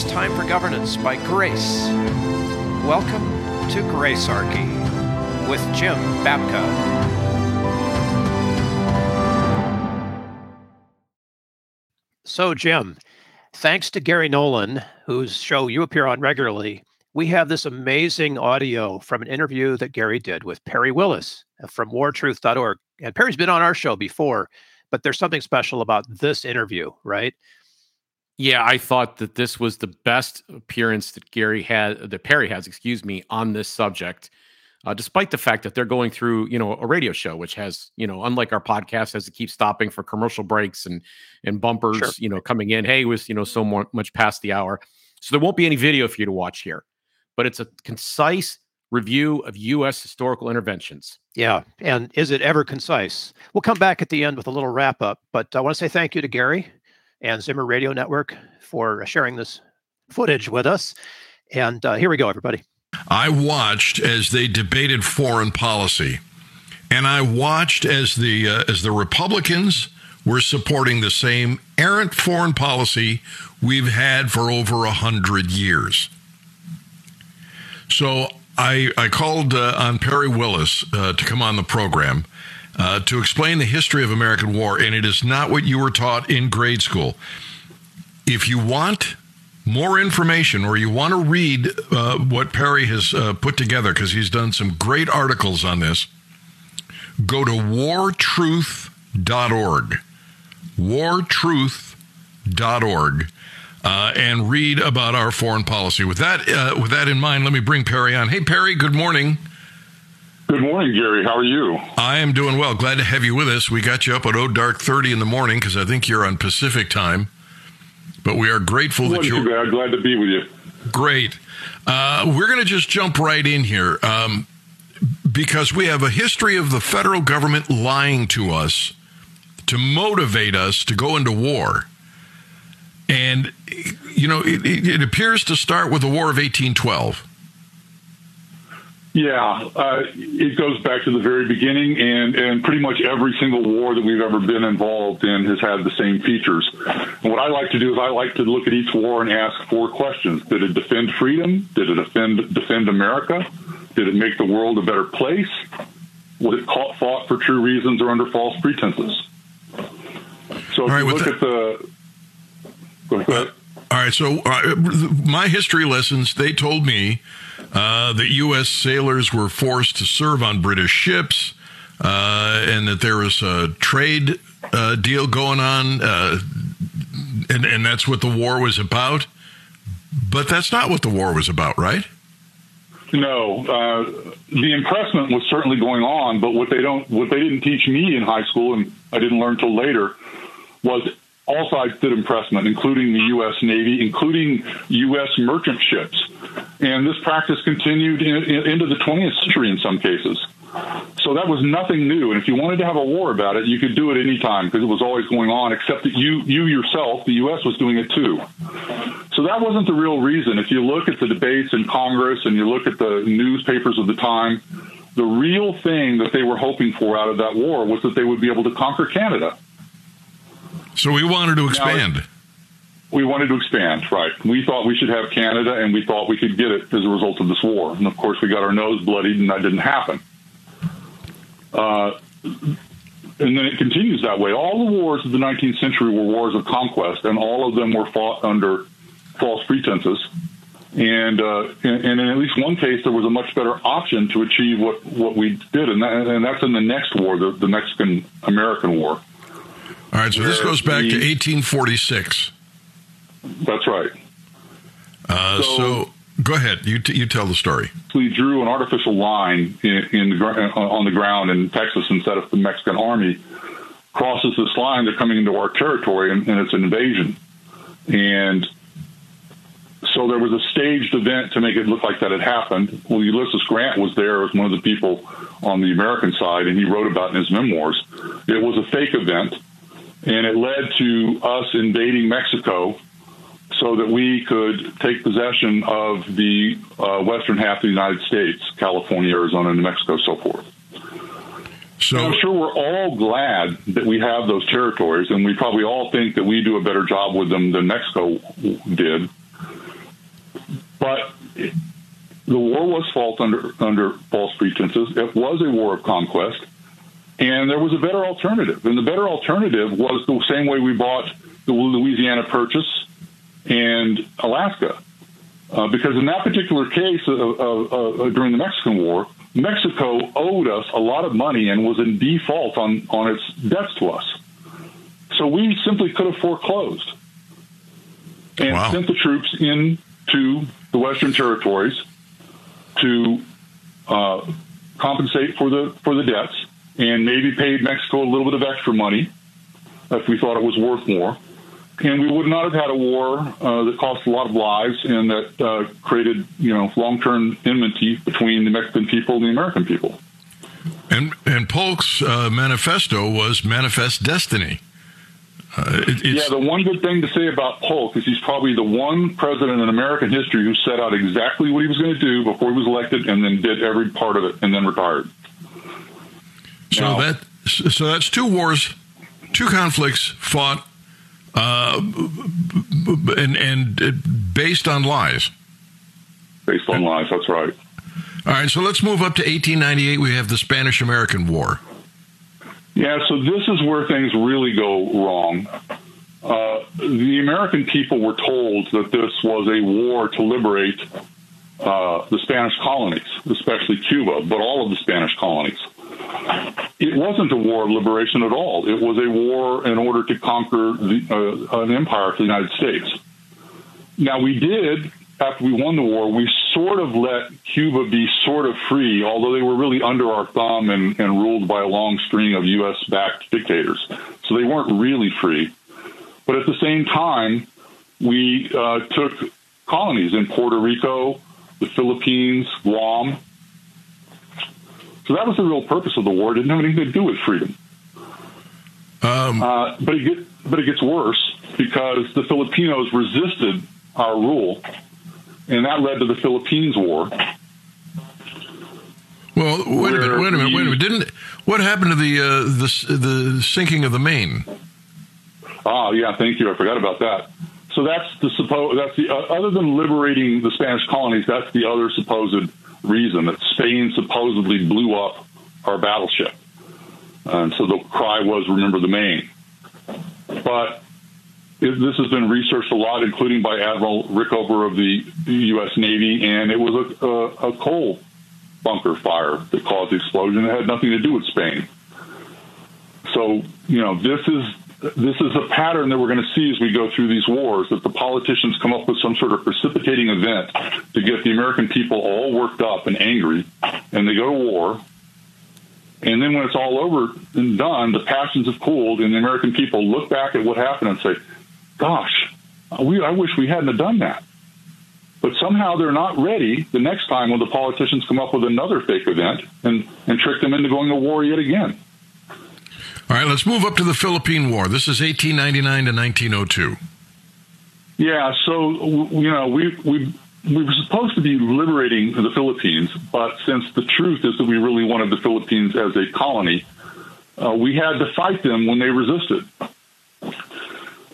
It's time for governance by grace. Welcome to Gracearchy with Jim Babka. So, Jim, thanks to Gary Nolan, whose show you appear on regularly, we have this amazing audio from an interview that Gary did with Perry Willis from wartruth.org. And Perry's been on our show before, but there's something special about this interview, right? Yeah, I thought that this was the best appearance that Gary had, that Perry has, excuse me, on this subject. Uh, despite the fact that they're going through, you know, a radio show, which has, you know, unlike our podcast, has to keep stopping for commercial breaks and and bumpers, sure. you know, coming in. Hey, it was, you know, so more, much past the hour, so there won't be any video for you to watch here, but it's a concise review of U.S. historical interventions. Yeah, and is it ever concise? We'll come back at the end with a little wrap up, but I want to say thank you to Gary and Zimmer Radio Network for sharing this footage with us. And uh, here we go, everybody. I watched as they debated foreign policy, and I watched as the uh, as the Republicans were supporting the same errant foreign policy we've had for over a hundred years. So I I called uh, on Perry Willis uh, to come on the program uh, to explain the history of American war, and it is not what you were taught in grade school. If you want more information or you want to read uh, what Perry has uh, put together, because he's done some great articles on this, go to wartruth.org. Wartruth.org. Uh, and read about our foreign policy. With that, uh, with that in mind, let me bring Perry on. Hey, Perry. Good morning. Good morning, Gary. How are you? I am doing well. Glad to have you with us. We got you up at oh dark thirty in the morning because I think you're on Pacific time. But we are grateful that you're bad. glad to be with you. Great. Uh, we're going to just jump right in here um, because we have a history of the federal government lying to us to motivate us to go into war. And, you know, it, it appears to start with the War of 1812. Yeah, uh, it goes back to the very beginning, and, and pretty much every single war that we've ever been involved in has had the same features. And what I like to do is I like to look at each war and ask four questions: Did it defend freedom? Did it defend defend America? Did it make the world a better place? Was it fought for true reasons or under false pretenses? So if right, you look at the go ahead. all right, so uh, my history lessons they told me uh, that U.S. sailors were forced to serve on British ships, uh, and that there was a trade uh, deal going on, uh, and, and that's what the war was about. But that's not what the war was about, right? No, uh, the impressment was certainly going on, but what they don't, what they didn't teach me in high school, and I didn't learn till later, was all sides did impressment, including the U.S. Navy, including U.S. merchant ships. And this practice continued in, in, into the 20th century in some cases. So that was nothing new. And if you wanted to have a war about it, you could do it any time because it was always going on, except that you, you yourself, the U.S., was doing it too. So that wasn't the real reason. If you look at the debates in Congress and you look at the newspapers of the time, the real thing that they were hoping for out of that war was that they would be able to conquer Canada. So we wanted to expand. Now, we wanted to expand, right? We thought we should have Canada, and we thought we could get it as a result of this war. And of course, we got our nose bloodied, and that didn't happen. Uh, and then it continues that way. All the wars of the 19th century were wars of conquest, and all of them were fought under false pretenses. And, uh, and, and in at least one case, there was a much better option to achieve what, what we did, and, that, and that's in the next war, the, the Mexican American War. All right, so this goes back to 1846. That's right. Uh, so, so, go ahead. You t- you tell the story. We drew an artificial line in, in the, on the ground in Texas and set up the Mexican army crosses this line. They're coming into our territory, and, and it's an invasion. And so there was a staged event to make it look like that had happened. Well, Ulysses Grant was there as one of the people on the American side, and he wrote about in his memoirs. It was a fake event, and it led to us invading Mexico so that we could take possession of the uh, western half of the United States, California, Arizona, New Mexico, so forth. So I'm sure we're all glad that we have those territories, and we probably all think that we do a better job with them than Mexico did. But the war was fought under under false pretenses. It was a war of conquest, and there was a better alternative. And the better alternative was the same way we bought the Louisiana Purchase and Alaska, uh, because in that particular case uh, uh, during the Mexican War, Mexico owed us a lot of money and was in default on on its debts to us. So we simply could have foreclosed and wow. sent the troops into the Western territories to uh, compensate for the for the debts, and maybe paid Mexico a little bit of extra money if we thought it was worth more. And we would not have had a war uh, that cost a lot of lives and that uh, created, you know, long-term enmity between the Mexican people and the American people. And and Polk's uh, manifesto was manifest destiny. Uh, it, yeah, the one good thing to say about Polk is he's probably the one president in American history who set out exactly what he was going to do before he was elected, and then did every part of it, and then retired. So now, that so that's two wars, two conflicts fought, uh, and and based on lies. Based on lies, that's right. All right, so let's move up to 1898. We have the Spanish American War. Yeah, so this is where things really go wrong. Uh, the American people were told that this was a war to liberate uh, the Spanish colonies, especially Cuba, but all of the Spanish colonies. It wasn't a war of liberation at all. It was a war in order to conquer the, uh, an empire for the United States. Now, we did after we won the war, we sort of let Cuba be sort of free, although they were really under our thumb and, and ruled by a long string of U.S. backed dictators. So they weren't really free. But at the same time, we uh, took colonies in Puerto Rico, the Philippines, Guam. So that was the real purpose of the war. It didn't have anything to do with freedom. Um, uh, but it get, but it gets worse because the Filipinos resisted our rule and that led to the Philippines War. Well, wait a minute, wait a minute, wait a minute. Didn't what happened to the uh, the the sinking of the Maine? Oh yeah, thank you. I forgot about that. So that's the suppose that's the uh, other than liberating the Spanish colonies, that's the other supposed reason that Spain supposedly blew up our battleship. And so the cry was "Remember the Maine." But this has been researched a lot, including by Admiral Rickover of the U.S. Navy, and it was a, a, a coal bunker fire that caused the explosion. It had nothing to do with Spain. So, you know, this is this is a pattern that we're going to see as we go through these wars that the politicians come up with some sort of precipitating event to get the American people all worked up and angry, and they go to war. And then when it's all over and done, the passions have cooled, and the American people look back at what happened and say, gosh, we, I wish we hadn't have done that. But somehow they're not ready the next time when the politicians come up with another fake event and, and trick them into going to war yet again. All right, let's move up to the Philippine War. This is 1899 to 1902. Yeah, so you know we we we were supposed to be liberating the Philippines, but since the truth is that we really wanted the Philippines as a colony, uh, we had to fight them when they resisted.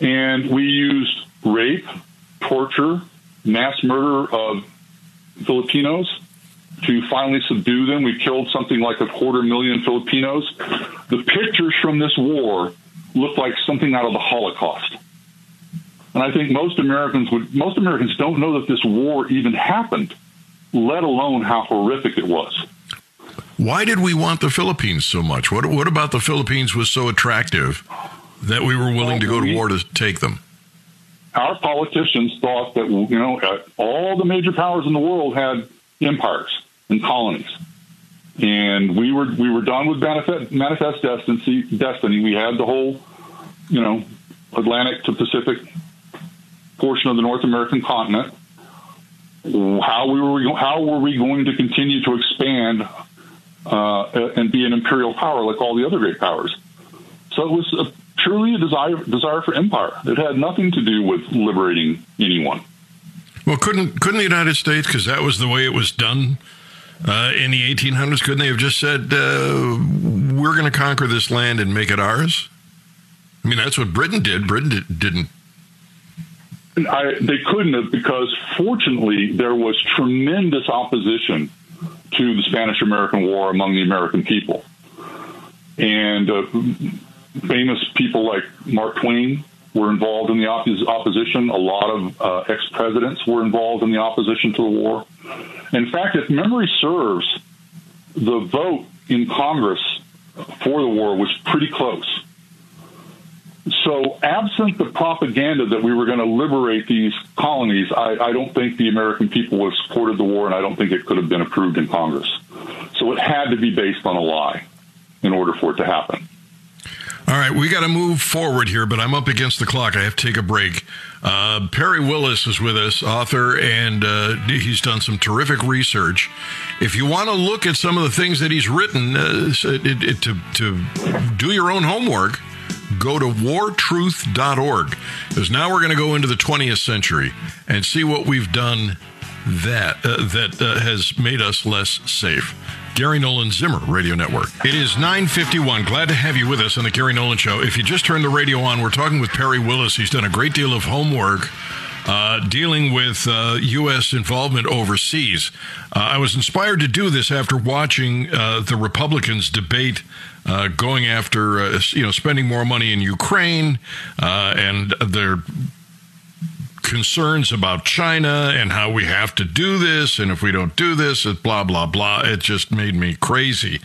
And we used rape, torture, mass murder of Filipinos to finally subdue them. We killed something like a quarter million Filipinos. The pictures from this war look like something out of the Holocaust. And I think most Americans would most Americans don't know that this war even happened, let alone how horrific it was. Why did we want the Philippines so much? What what about the Philippines was so attractive that we were willing to go to war to take them. Our politicians thought that you know uh, all the major powers in the world had empires and colonies, and we were we were done with manifest, manifest destiny. Destiny. We had the whole, you know, Atlantic to Pacific portion of the North American continent. How we were how were we going to continue to expand uh, and be an imperial power like all the other great powers? So it was a, truly a desire desire for empire. It had nothing to do with liberating anyone. Well, couldn't couldn't the United States, because that was the way it was done uh, in the 1800s, couldn't they have just said, uh, "We're going to conquer this land and make it ours"? I mean, that's what Britain did. Britain did, didn't. I, they couldn't have because, fortunately, there was tremendous opposition to the Spanish American War among the American people. And uh, famous people like Mark Twain were involved in the opposition. A lot of uh, ex presidents were involved in the opposition to the war. In fact, if memory serves, the vote in Congress for the war was pretty close. So, absent the propaganda that we were going to liberate these colonies, I, I, don't think the American people would have supported the war, and I don't think it could have been approved in Congress. So, it had to be based on a lie in order for it to happen. All right, we got to move forward here, but I'm up against the clock. I have to take a break. Uh, Perry Willis is with us, author, and uh, he's done some terrific research. If you want to look at some of the things that he's written uh, it, it, to, to do your own homework, go to wartruth.org because now we're going to go into the 20th century and see what we've done that uh, that uh, has made us less safe. Gary Nolan Zimmer Radio Network. It is 9:51. Glad to have you with us on the Gary Nolan Show. If you just turned the radio on, we're talking with Perry Willis. He's done a great deal of homework uh, dealing with uh, U.S. involvement overseas. Uh, I was inspired to do this after watching uh, the Republicans debate. Uh, going after, uh, you know, spending more money in Ukraine, and their concerns about China and how we have to do this, and if we don't do this, it blah blah blah. It just made me crazy.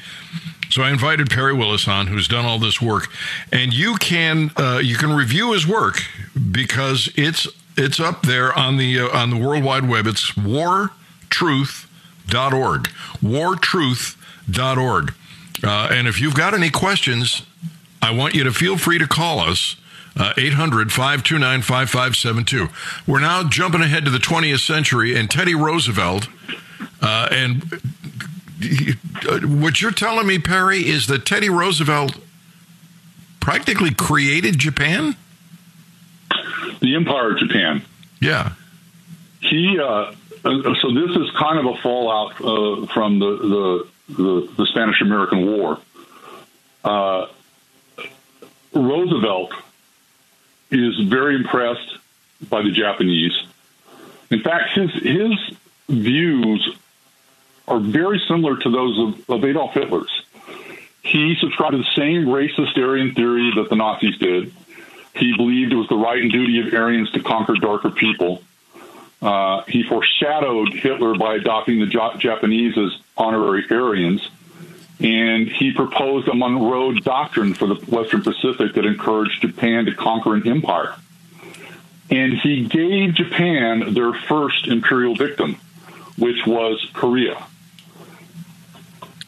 So I invited Perry Willis on, who's done all this work, and you can uh, you can review his work because it's it's up there on the uh, on the World Wide Web. It's wartruth.org. Wartruth.org. Uh, and if you've got any questions, I want you to feel free to call us. Uh, 800 529 5572. We're now jumping ahead to the 20th century and Teddy Roosevelt. Uh, and uh, what you're telling me, Perry, is that Teddy Roosevelt practically created Japan? the Empire of Japan. Yeah. He. Uh, so this is kind of a fallout uh, from the the, the, the Spanish American War. Uh, Roosevelt is very impressed by the Japanese. In fact, his his views are very similar to those of, of Adolf Hitler's. He subscribed to the same racist Aryan theory that the Nazis did. He believed it was the right and duty of Aryans to conquer darker people. Uh, he foreshadowed Hitler by adopting the Japanese as honorary Aryans. And he proposed a Monroe Doctrine for the Western Pacific that encouraged Japan to conquer an empire. And he gave Japan their first imperial victim, which was Korea.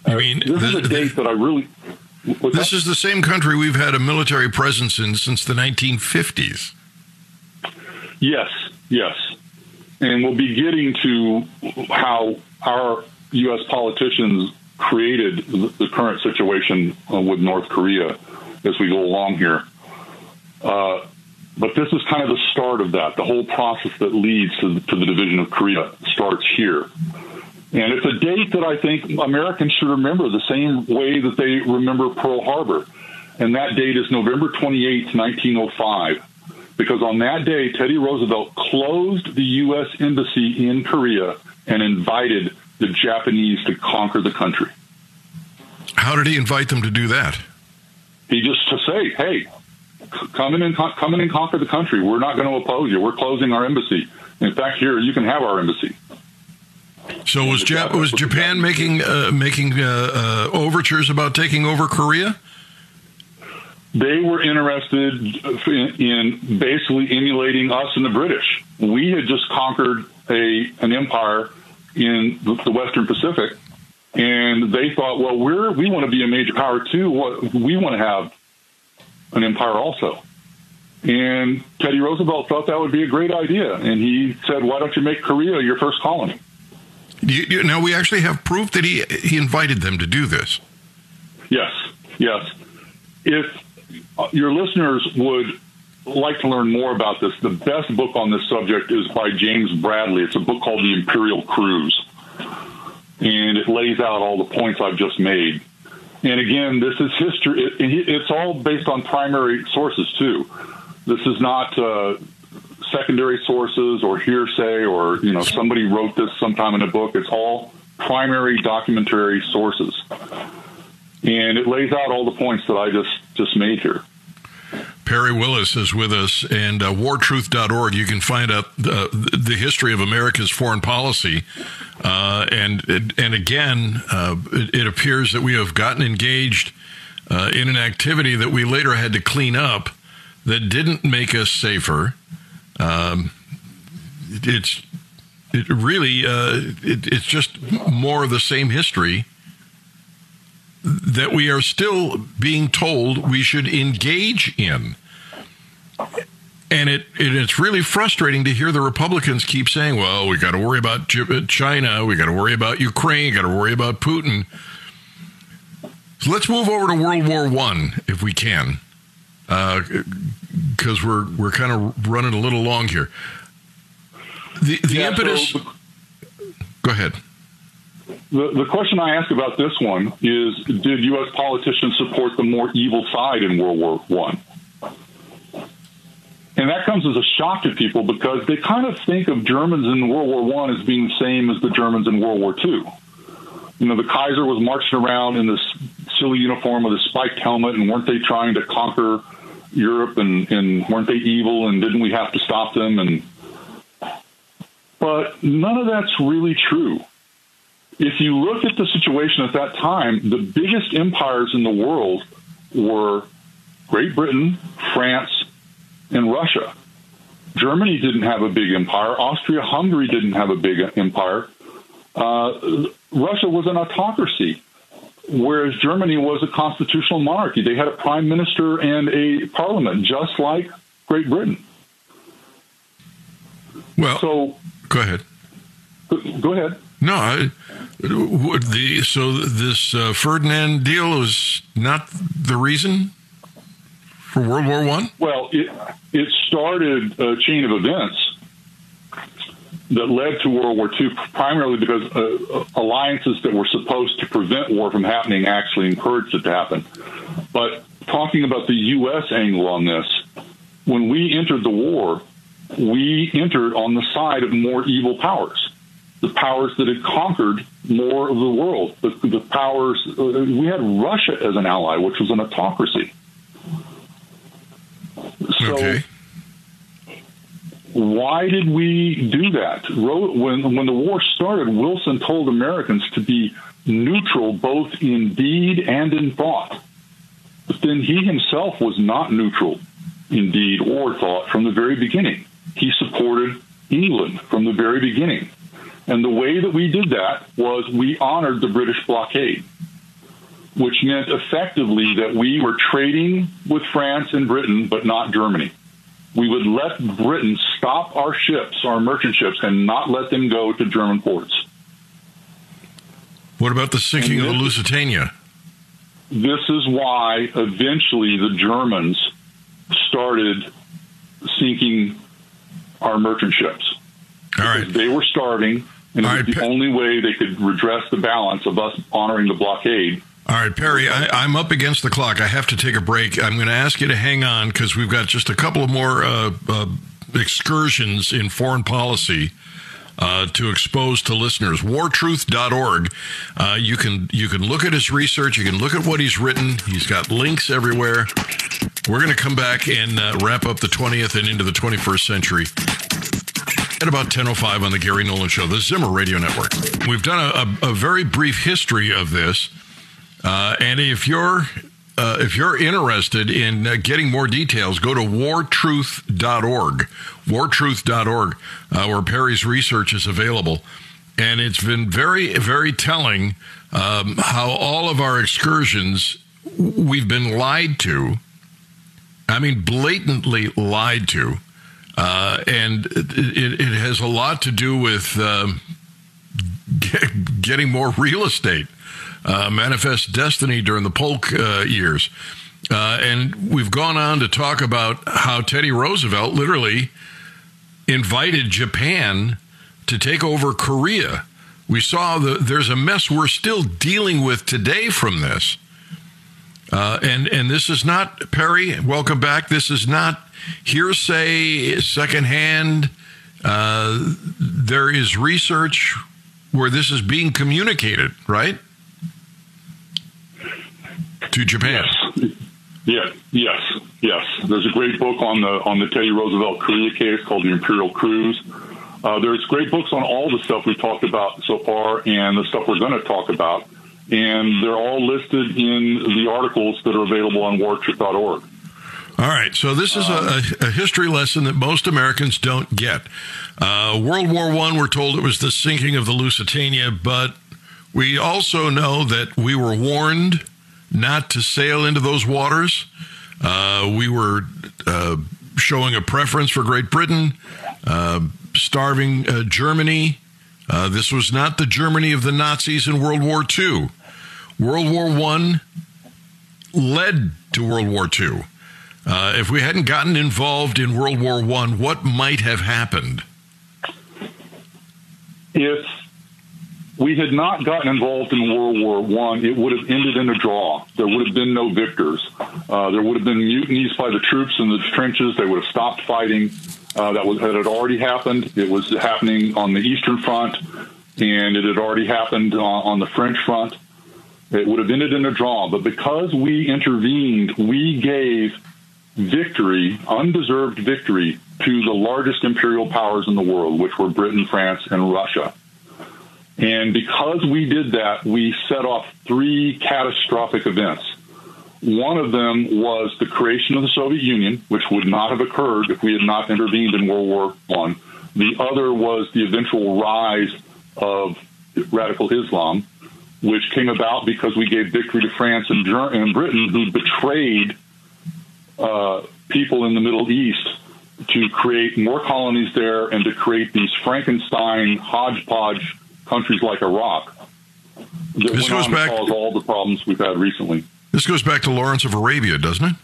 I mean, this the, is a date that I really this that? is the same country we've had a military presence in since the 1950s. Yes, yes. And we'll be getting to how our U.S. politicians created the current situation uh, with North Korea as we go along here. Uh, but this is kind of the start of that. The whole process that leads to the, to the division of Korea starts here. And it's a date that I think Americans should remember the same way that they remember Pearl Harbor. And that date is November 28, 1905. Because on that day, Teddy Roosevelt closed the U.S. Embassy in Korea and invited the Japanese to conquer the country. How did he invite them to do that? He just to say, "Hey, come in and come in and conquer the country. We're not going to oppose you. We're closing our embassy. In fact, here you can have our embassy." So was Jap- was Japan making uh, making uh, uh, overtures about taking over Korea? They were interested in basically emulating us and the British. We had just conquered a an empire in the Western Pacific, and they thought, well, we're we want to be a major power too. We want to have an empire also. And Teddy Roosevelt thought that would be a great idea. And he said, why don't you make Korea your first colony? You, you, now, we actually have proof that he, he invited them to do this. Yes, yes. If uh, your listeners would like to learn more about this, the best book on this subject is by James Bradley. It's a book called The Imperial Cruise. And it lays out all the points I've just made. And again, this is history. It, it's all based on primary sources, too. This is not uh, secondary sources or hearsay or, you know, somebody wrote this sometime in a book. It's all primary documentary sources. And it lays out all the points that I just, just made here. Perry Willis is with us, and uh, wartruth.org. You can find out the, the history of America's foreign policy. Uh, and and again, uh, it, it, appears that we have gotten engaged uh, in an activity that we later had to clean up that didn't make us safer. Um, it's it really uh, it, it's just more of the same history that we are still being told we should engage in. And it, it, it's really frustrating to hear the Republicans keep saying, well, we got to worry about China, we got to worry about Ukraine, we got to worry about Putin. So let's move over to World War One if we can, because uh, we're we're kind of running a little long here. The the yeah, impetus. So, go ahead. The, the question I ask about this one is: Did U.S. politicians support the more evil side in World War One? And that comes as a shock to people because they kind of think of Germans in World War One as being the same as the Germans in World War Two. You know, the Kaiser was marching around in this silly uniform with a spiked helmet, and weren't they trying to conquer Europe? And, and weren't they evil? And didn't we have to stop them? And but none of that's really true. If you look at the situation at that time, the biggest empires in the world were Great Britain, France, and Russia. Germany didn't have a big empire. Austria Hungary didn't have a big empire. Uh, Russia was an autocracy, whereas Germany was a constitutional monarchy. They had a prime minister and a parliament, just like Great Britain. Well, so go ahead. Go ahead. No, I, the so this uh, Ferdinand deal was not the reason for World War One? Well, it it started a chain of events that led to World War II, primarily because uh, alliances that were supposed to prevent war from happening actually encouraged it to happen. But talking about the U.S. angle on this, when we entered the war, we entered on the side of more evil powers, the powers that had conquered more of the world, the, the powers. Uh, we had Russia as an ally, which was an autocracy. So okay. why did we do that? When when the war started, Wilson told Americans to be neutral both in deed and in thought. But then he himself was not neutral in deed or thought from the very beginning. He supported England from the very beginning. And the way that we did that was we honored the British blockade which meant effectively that we were trading with France and Britain, but not Germany. We would let Britain stop our ships, our merchant ships, and not let them go to German ports. What about the sinking this, of the Lusitania? This is why eventually the Germans started sinking our merchant ships. All right. They were starving, and it was right. the only way they could redress the balance of us honoring the blockade all right, Perry, I, am up against the clock. I have to take a break. I'm going to ask you to hang on because we've got just a couple of more uh, uh, excursions in foreign policy. Uh, to expose to listeners. Wartruth.org. Uh, you can you can look at his research. You can look at what he's written. He's got links everywhere. We're going to come back and uh, wrap up the 20th and into the 21st century at about 10:05 on the Gary Nolan Show, the Zimmer Radio Network. We've done a, a, a very brief history of this. Uh, and if you're uh, if you're interested in uh, getting more details, go to wartruth.org, wartruth.org, uh, where Perry's research is available. And it's been very, very telling um, how all of our excursions we've been lied to I mean, blatantly lied to. Uh, and it, it, has a lot to do with um, get, getting more real estate. Uh, manifest destiny during the Polk uh, years. Uh, and we've gone on to talk about how Teddy Roosevelt literally invited Japan to take over Korea. We saw the, there's a mess we're still dealing with today from this. Uh, and and this is not Perry. Welcome back. This is not hearsay, secondhand. Uh, there is research where this is being communicated, right? To Japan. Yes. Yeah, yes, yes. There's a great book on the on the Teddy Roosevelt Korea case called The Imperial Cruise. Uh, there's great books on all the stuff we've talked about so far and the stuff we're going to talk about, and they're all listed in the articles that are available on wartruth.org. All right, so this is a, a, history lesson that most Americans don't get. Uh, World War One, we're told it was the sinking of the Lusitania, but we also know that we were warned not to sail into those waters. Uh, we were uh, showing a preference for Great Britain, uh, starving uh, Germany. Uh, this was not the Germany of the Nazis in World War II. World War I led to World War II. Uh, if we hadn't gotten involved in World War I, what might have happened? If we had not gotten involved in World War One, it would have ended in a draw. There would have been no victors. Uh, there would have been mutinies by the troops in the trenches. They would have stopped fighting. Uh, that was that had already happened. It was happening on the Eastern Front, and it had already happened on, on the French front. It would have ended in a draw. But because we intervened, we gave victory, undeserved victory, to the largest imperial powers in the world, which were Britain, France, and Russia. And because we did that, we set off three catastrophic events. One of them was the creation of the Soviet Union, which would not have occurred if we had not intervened in World War One. The other was the eventual rise of radical Islam, which came about because we gave victory to France and Britain, who betrayed uh, people in the Middle East to create more colonies there and to create these Frankenstein hodgepodge countries like Iraq that this goes back, to cause all the problems we've had recently. This goes back to Lawrence of Arabia, doesn't it?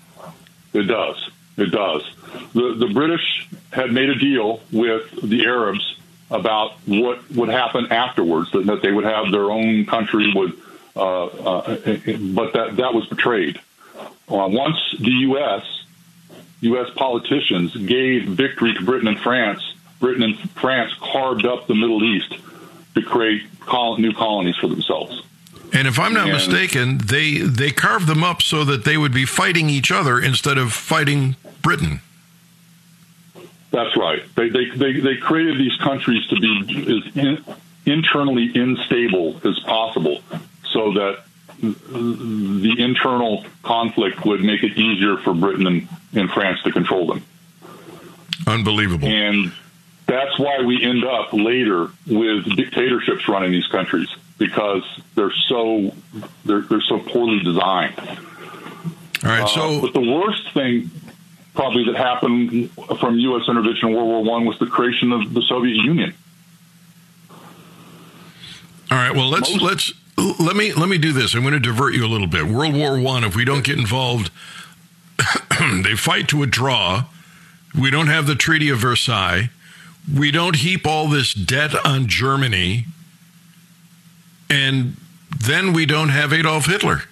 It does. It does. The, the British had made a deal with the Arabs about what would happen afterwards, that, that they would have their own country would, uh, uh, but that, that was betrayed. Uh, once the U.S. U.S. politicians gave victory to Britain and France, Britain and France carved up the Middle East to create col- new colonies for themselves. And if I'm not and, mistaken, they they carved them up so that they would be fighting each other instead of fighting Britain. That's right. They they they, they created these countries to be as in, internally unstable as possible, so that the internal conflict would make it easier for Britain and, and France to control them. Unbelievable. And that's why we end up later with dictatorships running these countries because they're so they're, they're so poorly designed. All right. So, uh, but the worst thing probably that happened from U.S. intervention in World War One was the creation of the Soviet Union. All right. Well, let's Most, let's let me let me do this. I'm going to divert you a little bit. World War One. If we don't get involved, they fight to a draw. We don't have the Treaty of Versailles we don't heap all this debt on Germany, and then we don't have Adolf Hitler.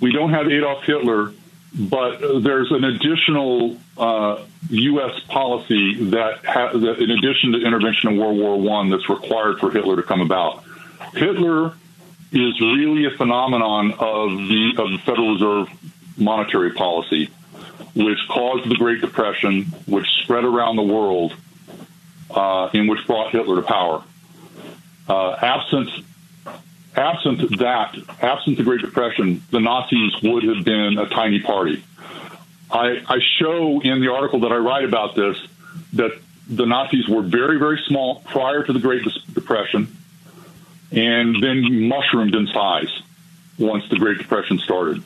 We don't have Adolf Hitler, but there's an additional uh, U.S. policy that, ha- that, in addition to intervention in World War One, that's required for Hitler to come about. Hitler is really a phenomenon of the of the Federal Reserve monetary policy, which caused the Great Depression, which spread around the world, uh, in which brought Hitler to power. Uh, absent absent that, absent the Great Depression, the Nazis would have been a tiny party. I, I show in the article that I write about this that the Nazis were very, very small prior to the Great Depression and then mushroomed in size once the Great Depression started.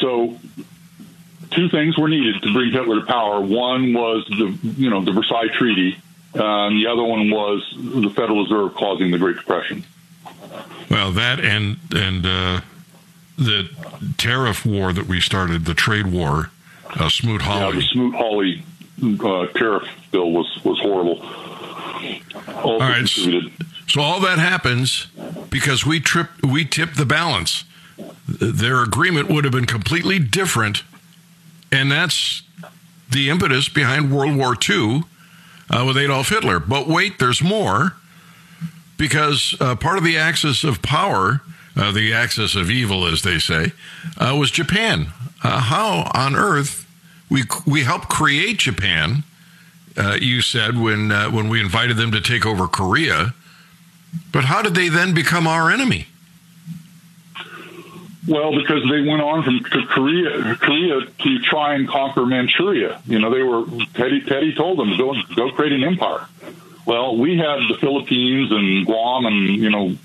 So two things were needed to bring Hitler to power. One was the you know the Versailles Treaty, uh, and the other one was the Federal Reserve causing the Great Depression. Well, that and and uh, the tariff war that we started, the trade war, uh, Smoot-Hawley. Yeah, the Smoot-Hawley uh, tariff bill was was horrible. Also all right. So all that happens because we trip we tip the balance. Their agreement would have been completely different, and that's the impetus behind World War II uh, with Adolf Hitler. But wait, there's more because uh, part of the axis of power, uh, the axis of evil, as they say, uh, was Japan. Uh, how on earth we we helped create Japan? Uh, you said when when we invited them to take over Korea, but how did they then become our enemy? Well, because they went on from Korea, Korea to try and conquer Manchuria. You know, they were Teddy. Teddy told them go go create an empire. Well, we had the Philippines and Guam and you know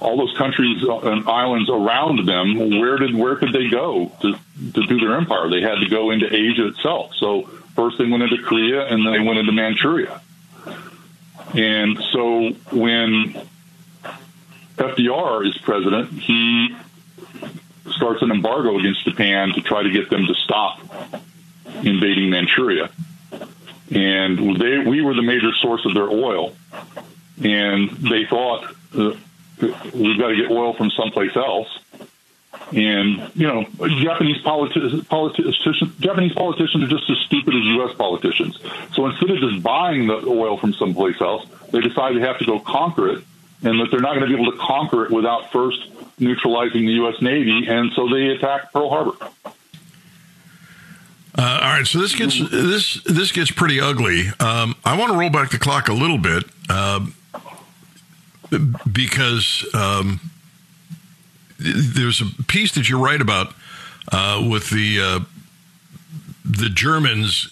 all those countries and islands around them. Where did where could they go to to do their empire? They had to go into Asia itself. So first they went into Korea and then they went into Manchuria. And so when FDR is president, he starts an embargo against Japan to try to get them to stop invading Manchuria and they we were the major source of their oil, and they thought uh, we've got to get oil from someplace else. And you know, Japanese politi- politicians, Japanese politicians are just as stupid as U.S. politicians. So instead of just buying the oil from someplace else, they decide they have to go conquer it, and that they're not going to be able to conquer it without first neutralizing the U.S. Navy. And so they attack Pearl Harbor. Uh, all right, so this gets this this gets pretty ugly. Um, I want to roll back the clock a little bit uh, because um, there's a piece that you write about uh, with the uh, the Germans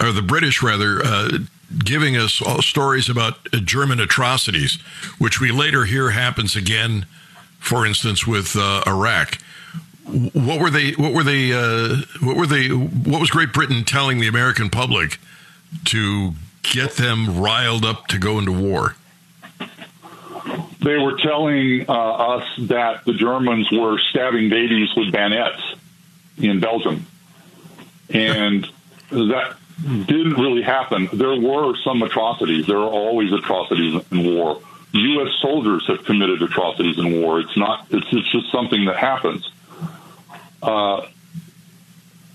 or the British rather uh, giving us stories about German atrocities, which we later hear happens again. For instance, with uh, Iraq what were they? What were they? Uh, what were they? What was Great Britain telling the American public to get them riled up to go into war? They were telling uh, us that the Germans were stabbing babies with bayonets in Belgium, and that didn't really happen. There were some atrocities. There are always atrocities in war. U.S. soldiers have committed atrocities in war. It's not. It's, it's just something that happens uh,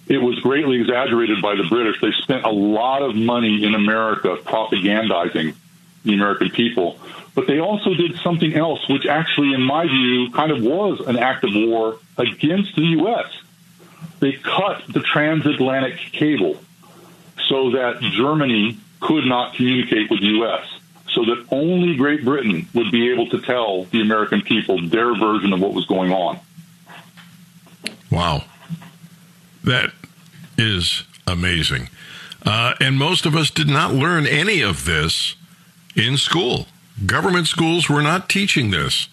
it was greatly exaggerated by the British. They spent a lot of money in America propagandizing the American people. But they also did something else, which actually, in my view, kind of was an act of war against the U.S. They cut the transatlantic cable so that Germany could not communicate with the U.S., so that only Great Britain would be able to tell the American people their version of what was going on. Wow. That is amazing. Uh, and most of us did not learn any of this in school. Government schools were not teaching this.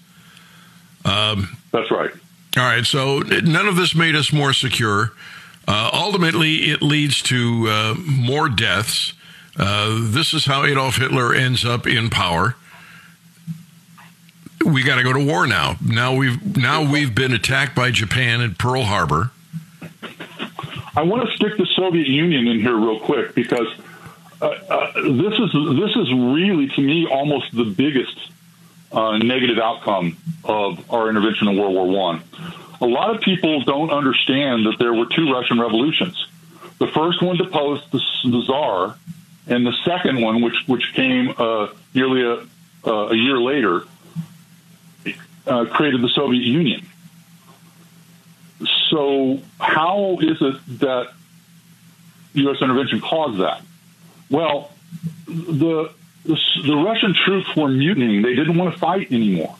Um, That's right. All right. So none of this made us more secure. Uh, ultimately, it leads to uh, more deaths. Uh, this is how Adolf Hitler ends up in power we got to go to war now. Now we've now we've been attacked by Japan at Pearl Harbor. I want to stick the Soviet Union in here real quick because uh, uh, this is this is really to me almost the biggest uh, negative outcome of our intervention in World War One. A lot of people don't understand that there were two Russian revolutions. The first one deposed the, the Tsar, and the second one, which which came uh, nearly a, a year later, created the Soviet Union. So, how is it that U.S. intervention caused that? Well, the, the, the Russian troops were mutinying; they didn't want to fight anymore.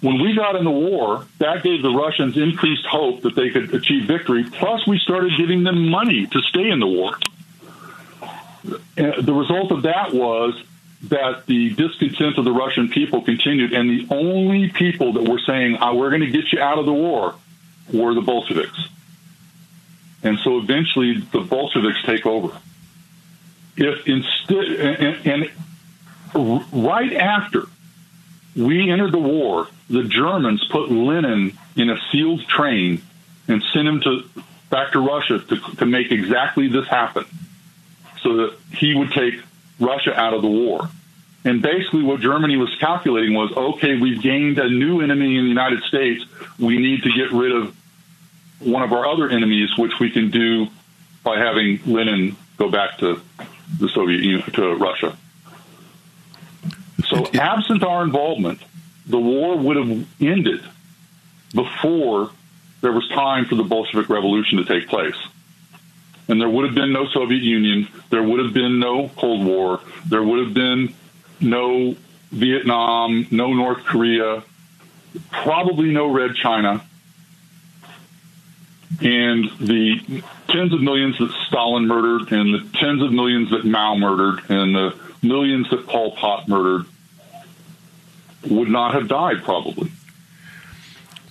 When we got in the war, that gave the Russians increased hope that they could achieve victory. Plus, we started giving them money to stay in the war. the result of that was that the discontent of the Russian people continued, and the only people that were saying, oh, "We're going to get you out of the war," were the Bolsheviks. and so eventually the Bolsheviks take over. If instead, and, and right after we entered the war, the Germans put Lenin in a sealed train and sent him to back to Russia to, to make exactly this happen, so that he would take Russia out of the war. And basically, what Germany was calculating was okay, we've gained a new enemy in the United States. We need to get rid of one of our other enemies, which we can do by having Lenin go back to the Soviet Union, to Russia. So, absent our involvement, the war would have ended before there was time for the Bolshevik Revolution to take place. And there would have been no Soviet Union, there would have been no Cold War, there would have been no Vietnam, no North Korea, probably no Red China. And the tens of millions that Stalin murdered, and the tens of millions that Mao murdered, and the millions that Pol Pot murdered would not have died, probably.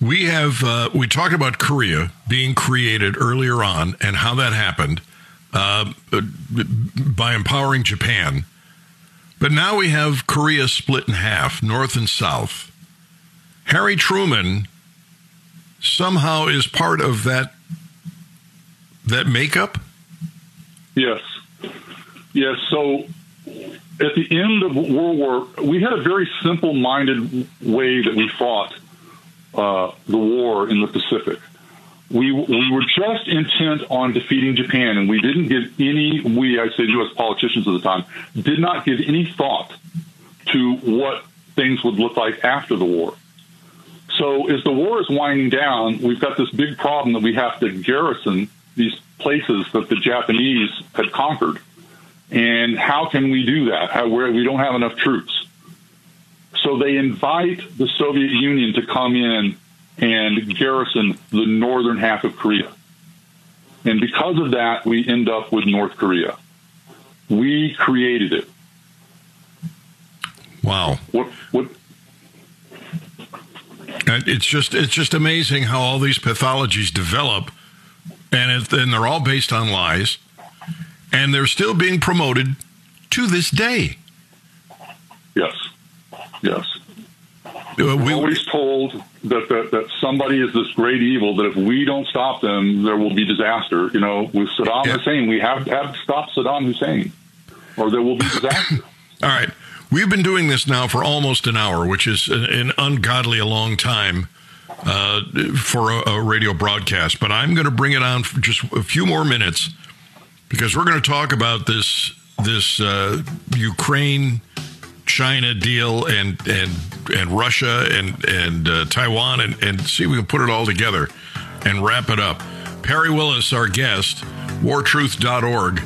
We have uh, we talked about Korea being created earlier on and how that happened uh, by empowering Japan. But now we have Korea split in half, north and south. Harry Truman somehow is part of that that makeup. Yes, yes. So at the end of World War, we had a very simple-minded way that we fought uh, the war in the Pacific we we were just intent on defeating Japan, and we didn't give any. We, I say, U.S. politicians at the time, did not give any thought to what things would look like after the war. So, as the war is winding down, we've got this big problem that we have to garrison these places that the Japanese had conquered. And how can we do that? How, where we don't have enough troops. So they invite the Soviet Union to come in and garrison the northern half of Korea. And because of that, we end up with North Korea. We created it. Wow. What, what, uh, it's just it's just amazing how all these pathologies develop, and it, and they're all based on lies, and they're still being promoted to this day. Yes, yes. Uh, we, always told that, that, that somebody is this great evil that if we don't stop them, there will be disaster. You know, with Saddam yeah. Hussein, we have, have to stop Saddam Hussein, or there will be disaster. All right. We've been doing this now for almost an hour, which is an ungodly a long time uh, for a, a, radio broadcast. But I'm going to bring it on for just a few more minutes because we're going to talk about this this uh, Ukraine China deal and and and Russia and and uh, Taiwan and and see if we can put it all together and wrap it up. Perry Willis, our guest, wartruth.org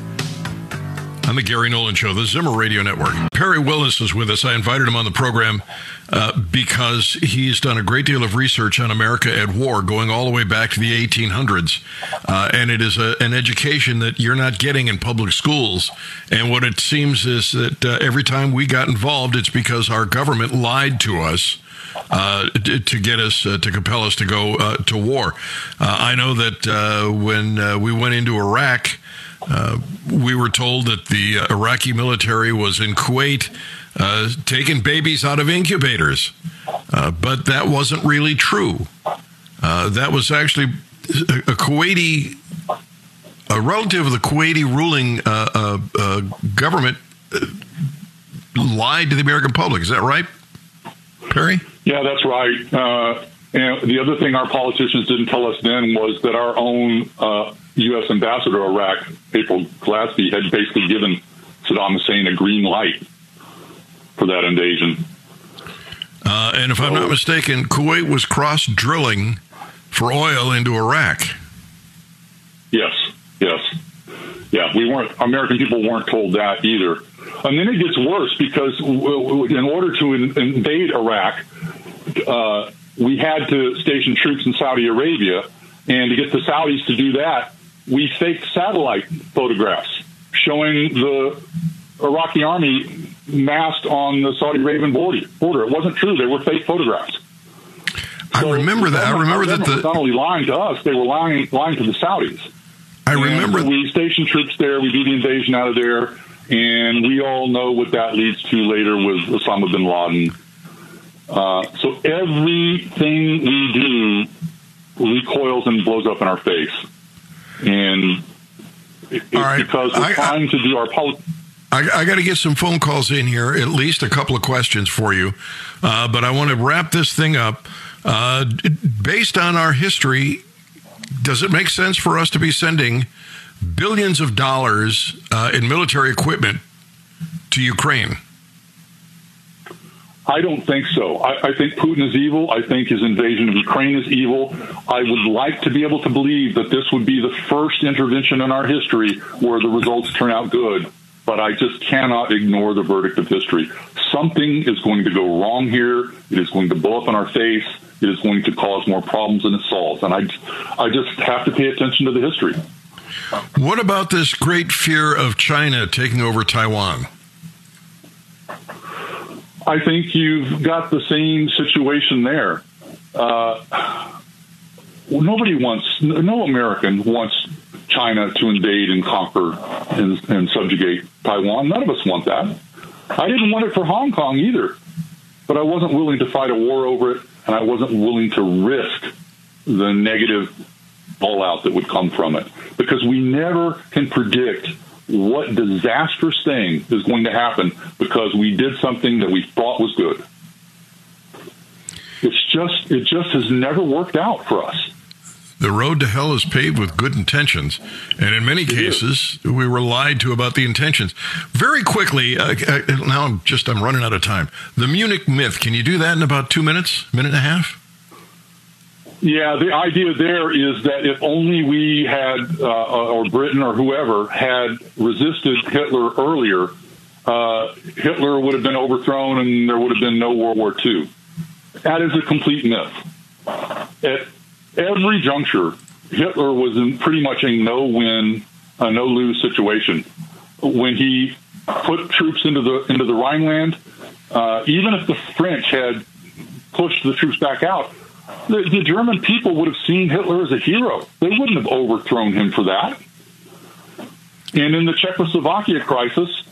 on the Gary Nolan Show, the Zimmer Radio Network. Perry Willis is with us. I invited him on the program uh, because he's done a great deal of research on America at war, going all the way back to the 1800s. Uh, and it is a, an education that you're not getting in public schools. And what it seems is that uh, every time we got involved, it's because our government lied to us. Uh, to get us uh, to compel us to go uh, to war. Uh, I know that uh, when we went into Iraq, we were told that the Iraqi military was in Kuwait uh, taking babies out of incubators. Uh, but that wasn't really true. Uh, that was actually a, a, Kuwaiti, a relative of the Kuwaiti ruling uh, uh, uh, government lied to the American public. Is that right, Perry? Yeah, that's right. and the other thing our politicians didn't tell us then was that our own U.S. ambassador to Iraq, April Glaspie, had basically given Saddam Hussein a green light for that invasion. Uh, and if so, I'm not mistaken, Kuwait was cross drilling for oil into Iraq. Yes, yes, yeah. We weren't American people weren't told that either. And then it gets worse because in order to invade Iraq, uh, we had to station troops in Saudi Arabia, and to get the Saudis to do that, we faked satellite photographs showing the Iraqi army masked on the Saudi Arabian border. It wasn't true. They were fake photographs. I remember that. I remember that the not only lying to us, they were lying lying to the Saudis. I remember and we station troops there. We do the invasion out of there, and we all know what that leads to later with Osama bin Laden. Uh, so everything we do recoils and blows up in our face, and it's right. because we're I- I- trying to do our politics. I, I got to get some phone calls in here, at least a couple of questions for you. Uh, but I want to wrap this thing up. Uh, based on our history, does it make sense for us to be sending billions of dollars uh, in military equipment to Ukraine? I don't think so. I, I think Putin is evil. I think his invasion of Ukraine is evil. I would like to be able to believe that this would be the first intervention in our history where the results turn out good. But I just cannot ignore the verdict of history. Something is going to go wrong here. It is going to blow up in our face. It is going to cause more problems than it solves. And I, I just have to pay attention to the history. What about this great fear of China taking over Taiwan? I think you've got the same situation there. Uh, nobody wants, no American wants China to invade and conquer and, and subjugate Taiwan. None of us want that. I didn't want it for Hong Kong either, but I wasn't willing to fight a war over it, and I wasn't willing to risk the negative fallout that would come from it because we never can predict what disastrous thing is going to happen because we did something that we thought was good. It's just it just has never worked out for us. The road to hell is paved with good intentions, and in many cases, we were lied to about the intentions. Very quickly, uh, uh, now I'm just I'm running out of time. The Munich myth. Can you do that in about two minutes, minute and a half? Yeah, the idea there is that if only we had, uh, or Britain or whoever had resisted Hitler earlier, uh, Hitler would have been overthrown and there would have been no World War II. That is a complete myth. At every juncture, Hitler was in pretty much a no-win, a no-lose situation. When he put troops into the into the Rhineland, uh, even if the French had pushed the troops back out, the, the German people would have seen Hitler as a hero. They wouldn't have overthrown him for that. And in the Czechoslovakia crisis,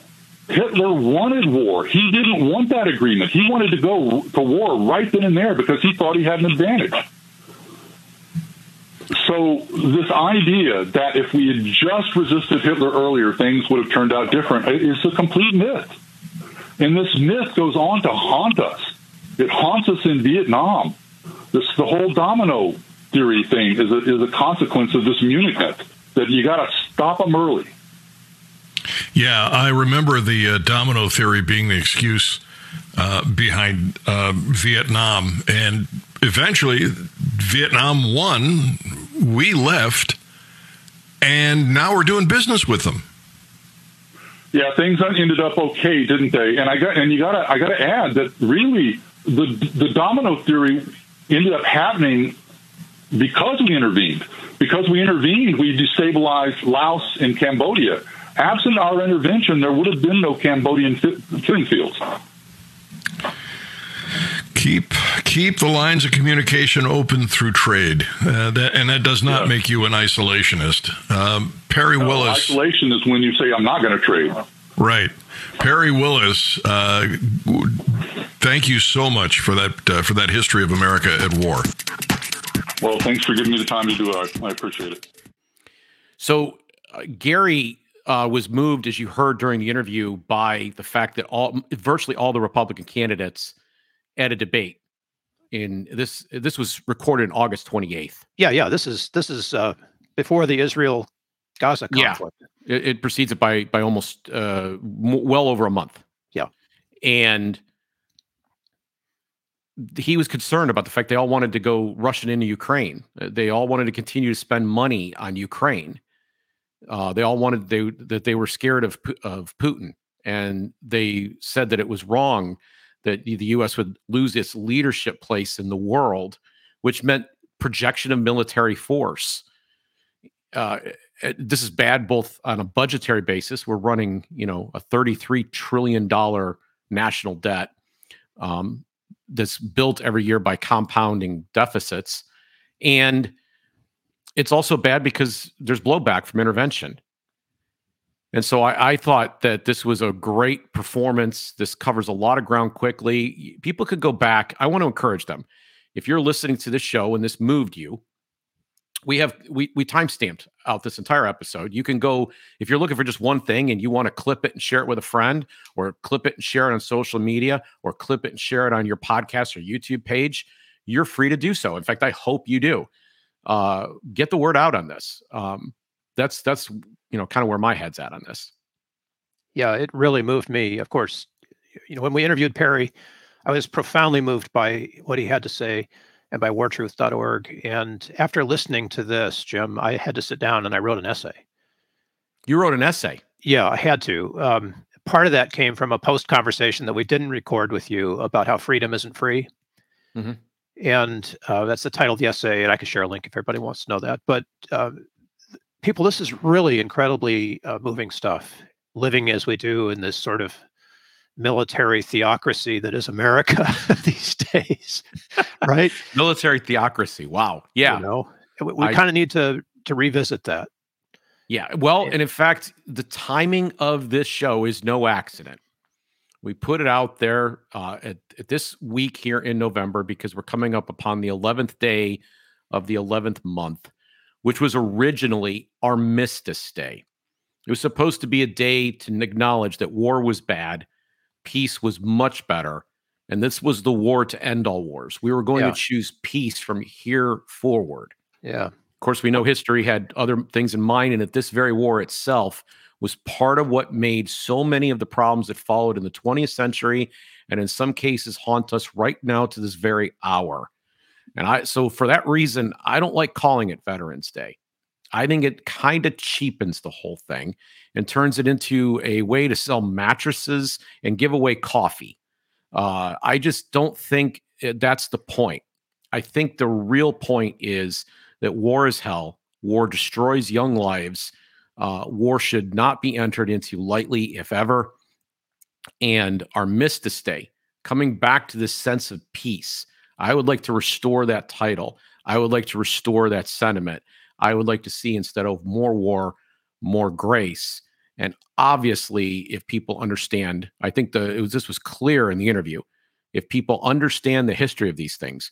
Hitler wanted war. He didn't want that agreement. He wanted to go to war right then and there because he thought he had an advantage. So this idea that if we had just resisted Hitler earlier, things would have turned out different is a complete myth. And this myth goes on to haunt us. It haunts us in Vietnam. This the whole domino theory thing is a, is a consequence of this Munich myth that you got to stop them early. Yeah, I remember the uh, domino theory being the excuse uh, behind uh, Vietnam, and eventually Vietnam won. We left, and now we're doing business with them. Yeah, things ended up okay, didn't they? And I got and you got to I got to add that really the the domino theory ended up happening because we intervened. Because we intervened, we destabilized Laos and Cambodia. Absent our intervention, there would have been no Cambodian killing fields. Keep keep the lines of communication open through trade, uh, that, and that does not Yeah. make you an isolationist. Um, Perry No, Willis, isolation is when you say, I'm not going to trade. right? Perry Willis, uh, thank you so much for that uh, for that history of America at war. Well, thanks for giving me the time to do it. I, I appreciate it. So uh, Gary uh, was moved, as you heard during the interview, by the fact that all virtually all the Republican candidates at a debate in this. This was recorded on August 28th. Yeah, yeah. This is this is uh, before the Israel Gaza Yeah. conflict. It, it precedes it by by almost uh, m- well over a month. Yeah. and he was concerned about the fact they all wanted to go rushing into Ukraine. Uh, They all wanted to continue to spend money on Ukraine. Uh, they all wanted they that they were scared of of Putin, and they said that it was wrong that the U.S. would lose its leadership place in the world, which meant projection of military force. Uh, uh, this is bad both on a budgetary basis. We're running, you know, a thirty-three trillion dollar national debt um, that's built every year by compounding deficits, and it's also bad because there's blowback from intervention. And so I, I, thought that this was a great performance. This covers a lot of ground quickly. People could go back. I want to encourage them. If you're listening to this show and this moved you, we have we we time stamped out this entire episode. You can go if you're looking for just one thing and you want to clip it and share it with a friend, or clip it and share it on social media, or clip it and share it on your podcast or YouTube page. You're free to do so. In fact, I hope you do. Uh, get the word out on this. Um, that's that's you know kind of where my head's at on this. Yeah, it really moved me. Of course, you know when we interviewed Perry, I was profoundly moved by what he had to say and by wartruth.org. And after listening to this, Jim, I had to sit down and I wrote an essay. You wrote an essay? Yeah, I had to. Um, part of that came from a post conversation that we didn't record with you about how freedom isn't free. Mm-hmm. And uh, that's the title of the essay. And I can share a link if everybody wants to know that. But uh, people, this is really incredibly uh, moving stuff. Living as we do in this sort of military theocracy that is America these days, right? military theocracy. Wow. Yeah. You know, we, we kind of need to to revisit that. Yeah. Well, and in fact, the timing of this show is no accident. We put it out there uh, at, at this week here in November because we're coming up upon the 11th day of the 11th month, which was originally Armistice Day. It was supposed to be a day to acknowledge that war was bad peace was much better. And this was the war to end all wars. We were going yeah. to choose peace from here forward. Yeah. Of course, we know history had other things in mind, and that this very war itself was part of what made so many of the problems that followed in the 20th century, and in some cases haunt us right now to this very hour. And I, so for that reason, I don't like calling it Veterans Day. I think it kind of cheapens the whole thing and turns it into a way to sell mattresses and give away coffee. Uh, I just don't think that's the point. I think the real point is that war is hell. War destroys young lives. Uh, war should not be entered into lightly, if ever. And Armistice Day, coming back to this sense of peace, I would like to restore that title. I would like to restore that sentiment. I would like to see instead of more war, more grace. And obviously, if people understand, I think the was, this was clear in the interview. If people understand the history of these things,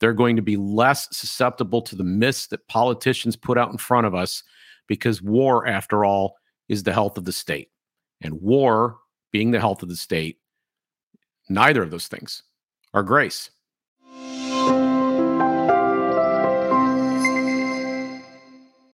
they're going to be less susceptible to the myths that politicians put out in front of us because war, after all, is the health of the state. And war being the health of the state, neither of those things are grace.